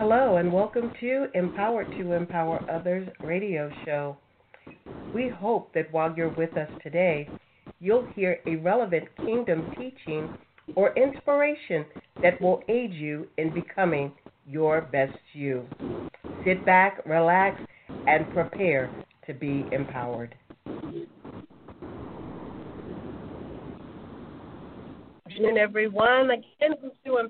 Hello, and welcome to Empowered to Empower Others radio show. We hope that while you're with us today, you'll hear a relevant kingdom teaching or inspiration that will aid you in becoming your best you. Sit back, relax, and prepare to be empowered. And everyone, again, who's doing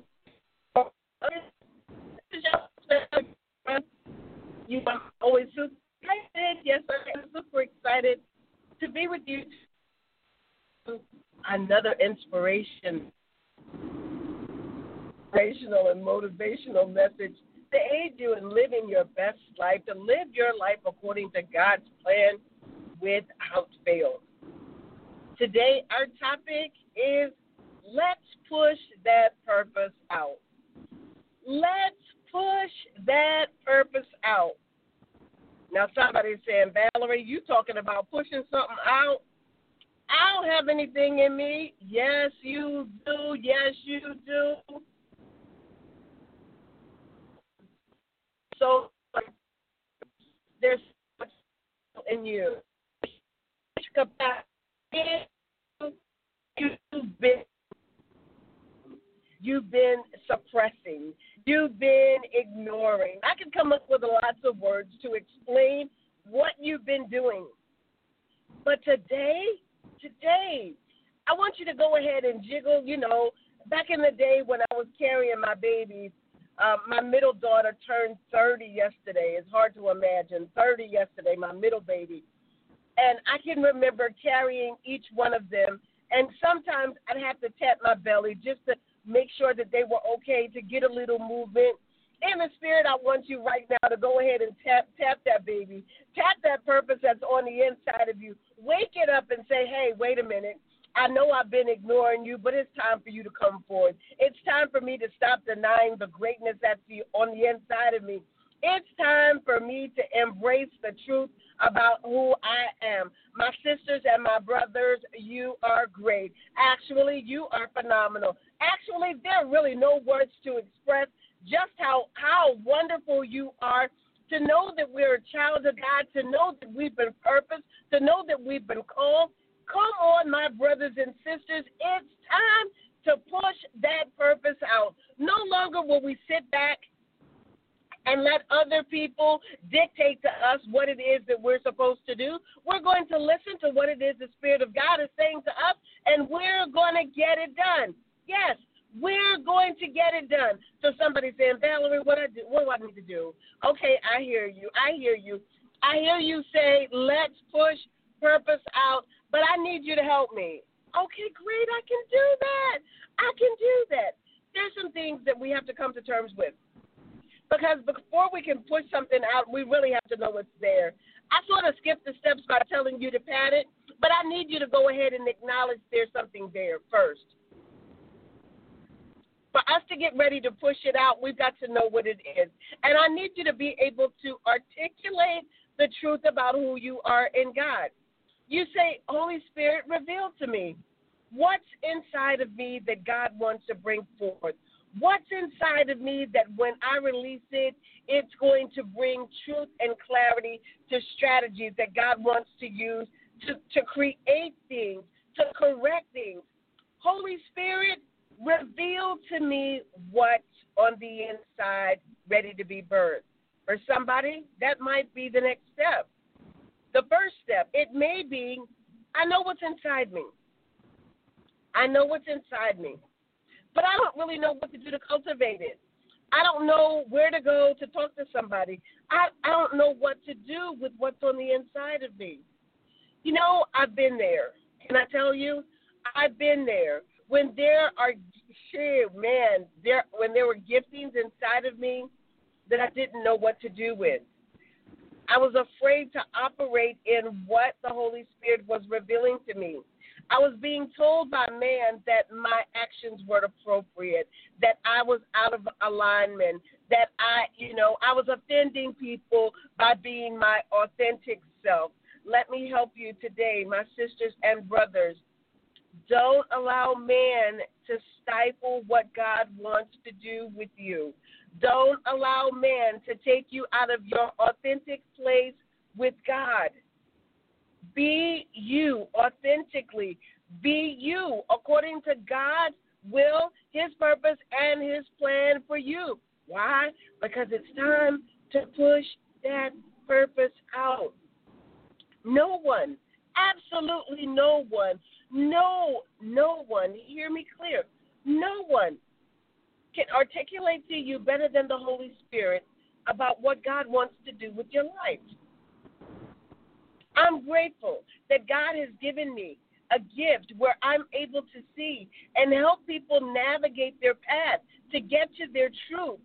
you are always super excited. Yes, I'm super excited to be with you. Another inspiration, inspirational and motivational message to aid you in living your best life, to live your life according to God's plan without fail. Today, our topic is let's push that purpose out. Let's push that purpose out. Now, somebody's saying, Valerie, you talking about pushing something out? I don't have anything in me. Yes, you do. Yes, you do. So there's in you. You've been you've been suppressing, you've been ignoring. I can come up with lots of words to explain what you've been doing. But today, today, I want you to go ahead and jiggle. You know, back in the day when I was carrying my babies, uh, my middle daughter turned 30 yesterday. It's hard to imagine. 30 yesterday, my middle baby. And I can remember carrying each one of them. And sometimes I'd have to tap my belly just to make sure that they were okay to get a little movement. In the spirit, I want you right now to go ahead and tap tap that baby, tap that purpose that's on the inside of you. Wake it up and say, "Hey, wait a minute. I know I've been ignoring you, but it's time for you to come forward. It's time for me to stop denying the greatness that's on the inside of me. It's time for me to embrace the truth about who I am. My sisters and my brothers, you are great. Actually, you are phenomenal. Actually, there are really no words to express just how how wonderful you are. To know that we're a child of God, to know that we've been purposed, to know that we've been called. Come on, my brothers and sisters, it's time to push that purpose out. No longer will we sit back and let other people dictate to us what it is that we're supposed to do. We're going to listen to what it is the Spirit of God is saying to us, and we're going to get it done. Yes, we're going to get it done. So somebody saying, Valerie, what I do? What do I need to do? Okay, I hear you. I hear you. I hear you say, let's push purpose out, but I need you to help me. Okay, great. I can do that. I can do that. There's some things that we have to come to terms with. Because before we can push something out, we really have to know what's there. I sort of skipped the steps by telling you to pat it, but I need you to go ahead and acknowledge there's something there first. For us to get ready to push it out, we've got to know what it is. And I need you to be able to articulate the truth about who you are in God. You say, Holy Spirit, reveal to me what's inside of me that God wants to bring forth. What's inside of me that when I release it, it's going to bring truth and clarity to strategies that God wants to use to, to create things, to correct things. Holy Spirit, reveal to me what's on the inside ready to be birthed. For somebody, that might be the next step. The first step, it may be I know what's inside me. I know what's inside me but I don't really know what to do to cultivate it. I don't know where to go to talk to somebody. I, I don't know what to do with what's on the inside of me. You know, I've been there. Can I tell you? I've been there. When there are shit, man, there when there were giftings inside of me that I didn't know what to do with. I was afraid to operate in what the Holy Spirit was revealing to me. I was being told by man that my actions were appropriate, that I was out of alignment, that I, you know, I was offending people by being my authentic self. Let me help you today, my sisters and brothers. Don't allow man to stifle what God wants to do with you. Don't allow man to take you out of your authentic place with God. Be you authentically. Be you according to God's will, His purpose, and His plan for you. Why? Because it's time to push that purpose out. No one, absolutely no one, no, no one, hear me clear, no one can articulate to you better than the Holy Spirit about what God wants to do with your life. I'm grateful that God has given me a gift where I'm able to see and help people navigate their path to get to their truth.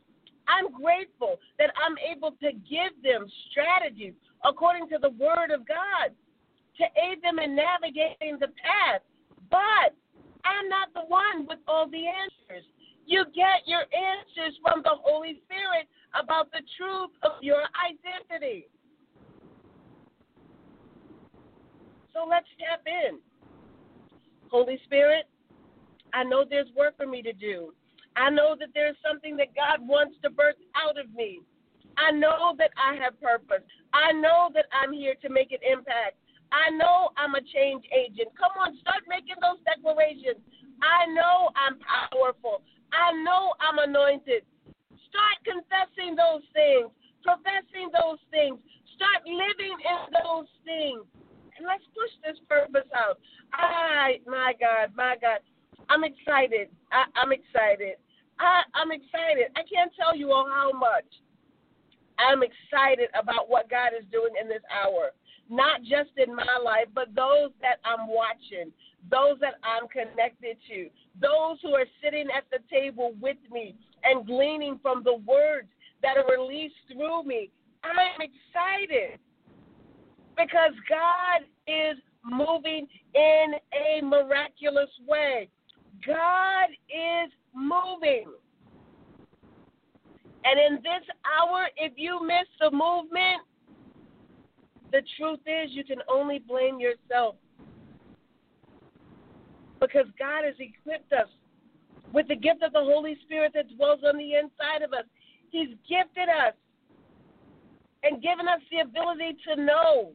I'm grateful that I'm able to give them strategies according to the Word of God to aid them in navigating the path. But I'm not the one with all the answers. You get your answers from the Holy Spirit about the truth of your identity. So let's step in. Holy Spirit, I know there's work for me to do. I know that there's something that God wants to birth out of me. I know that I have purpose. I know that I'm here to make an impact. I know I'm a change agent. Come on, start making those declarations. I know I'm powerful. I know I'm anointed. Start confessing those things, professing those things. Start living in those things. And let's push this purpose out. I, my God, my God, I'm excited. I, I'm excited. I, I'm excited. I can't tell you all how much. I'm excited about what God is doing in this hour. Not just in my life, but those that I'm watching, those that I'm connected to, those who are sitting at the table with me and gleaning from the words that are released through me. I'm excited because God is moving in a miraculous way. God is moving. And in this hour, if you miss the movement, the truth is you can only blame yourself. Because God has equipped us with the gift of the Holy Spirit that dwells on the inside of us. He's gifted us and given us the ability to know,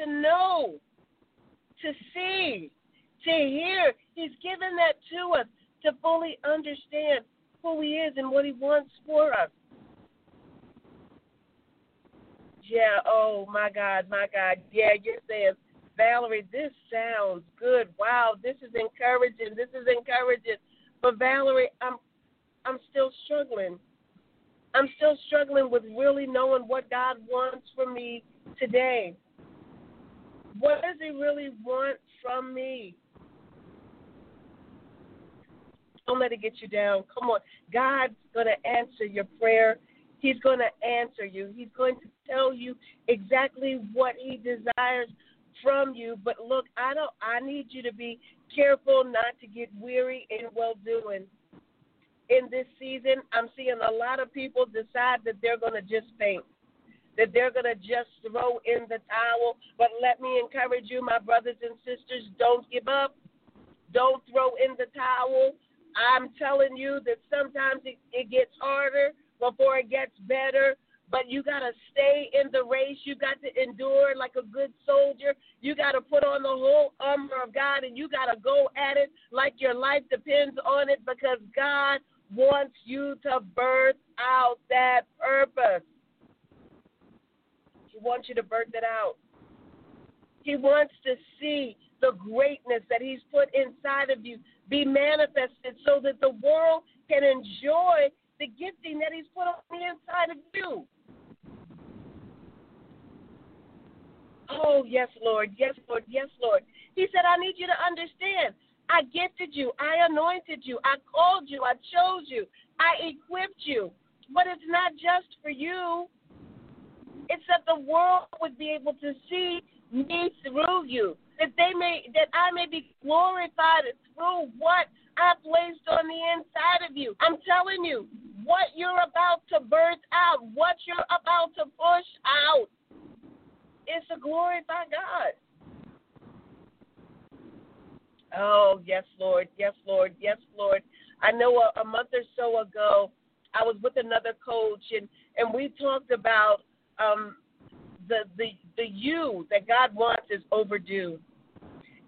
to know, to see, to hear. He's given that to us to fully understand who He is and what He wants for us. Yeah, oh my God, my God. Yeah, you're saying, Valerie, this sounds good. Wow, this is encouraging. This is encouraging. But Valerie, I'm I'm still struggling. I'm still struggling with really knowing what God wants for me today. What does He really want from me? Don't let it get you down. Come on. God's going to answer your prayer. He's going to answer you. He's going to tell you exactly what he desires from you. But look, I don't I need you to be careful not to get weary in well doing. In this season, I'm seeing a lot of people decide that they're going to just faint. That they're going to just throw in the towel. But let me encourage you, my brothers and sisters, don't give up. Don't throw in the towel. I'm telling you that sometimes it, it gets harder before it gets better. But you got to stay in the race. You got to endure like a good soldier. You got to put on the whole armor of God and you got to go at it like your life depends on it because God wants you to birth out that purpose. Wants you to birth it out. He wants to see the greatness that He's put inside of you be manifested so that the world can enjoy the gifting that He's put on the inside of you. Oh, yes, Lord. Yes, Lord. Yes, Lord. He said, I need you to understand. I gifted you. I anointed you. I called you. I chose you. I equipped you. But it's not just for you, it's that the world would be able to see me through you that they may that I may be glorified through what I placed on the inside of you. I'm telling you, what you're about to birth out, what you're about to push out, is to glorify God. Oh, yes, Lord. Yes, Lord. Yes, Lord. I know a, a month or so ago, I was with another coach, and, and we talked about um, the, the, the you that God wants is overdue.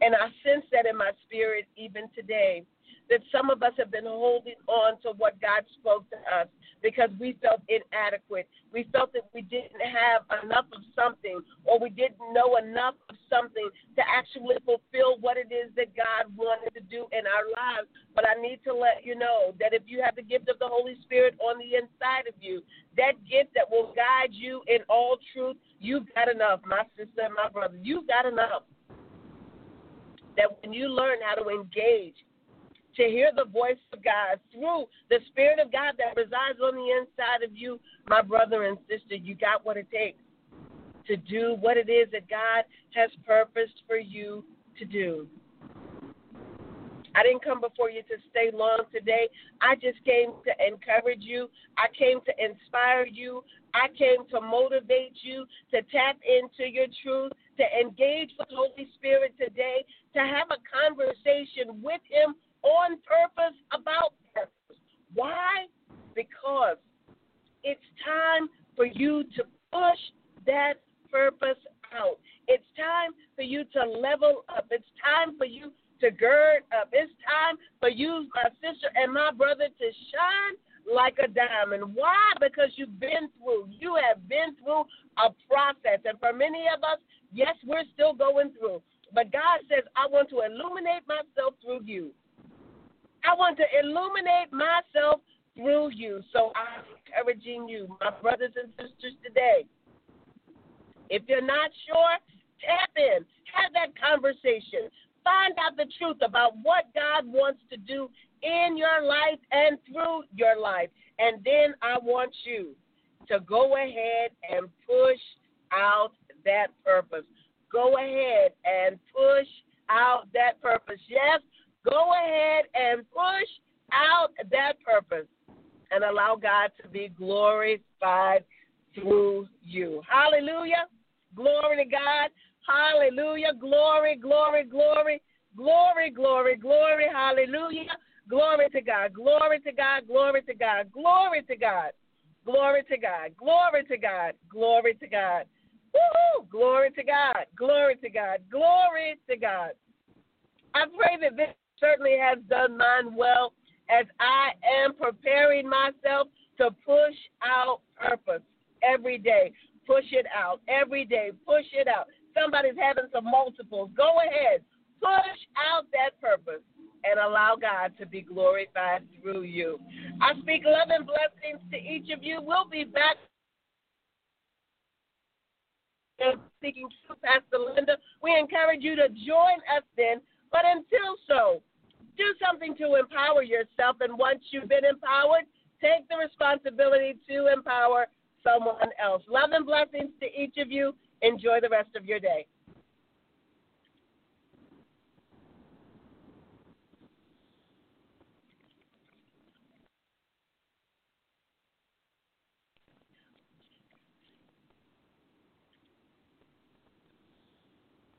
And I sense that in my spirit even today that some of us have been holding on to what God spoke to us because we felt inadequate. We felt that we didn't have enough of something or we didn't know enough of something to actually fulfill what it is that God wanted to do in our lives. But I need to let you know that if you have the gift of the Holy Spirit on the inside of you, that gift that will guide you in all truth, you've got enough, my sister and my brother. You've got enough. That when you learn how to engage to hear the voice of God through the Spirit of God that resides on the inside of you, my brother and sister. You got what it takes to do what it is that God has purposed for you to do. I didn't come before you to stay long today. I just came to encourage you. I came to inspire you. I came to motivate you to tap into your truth, to engage with the Holy Spirit today, to have a conversation with Him on purpose about purpose. Why? Because it's time for you to push that purpose out. It's time for you to level up. It's time for you to gird up. It's time for you, my sister and my brother, to shine like a diamond. Why? Because you've been through. You have been through a process. And for many of us, yes, we're still going through. But God says, I want to illuminate myself through you. I want to illuminate myself through you. So I'm encouraging you, my brothers and sisters, today. If you're not sure, tap in, have that conversation, find out the truth about what God wants to do in your life and through your life. And then I want you to go ahead and push out that purpose. Go ahead and push out that purpose. Yes, Go ahead and push out that purpose and allow God to be glorified through you. Hallelujah. Glory to God. Hallelujah. Glory, glory, glory, glory, glory, glory. Hallelujah. Glory to God. Glory to God. Glory to God. Glory to God. Glory to God. Glory to God. Glory to God. Woohoo! Glory to God. Glory to God. Glory to God. I pray that this certainly has done mine well as I am preparing myself to push out purpose every day. Push it out every day. Push it out. Somebody's having some multiples. Go ahead. Push out that purpose and allow God to be glorified through you. I speak love and blessings to each of you. We'll be back speaking to Pastor Linda. We encourage you to join us then. But until so, do something to empower yourself. And once you've been empowered, take the responsibility to empower someone else. Love and blessings to each of you. Enjoy the rest of your day.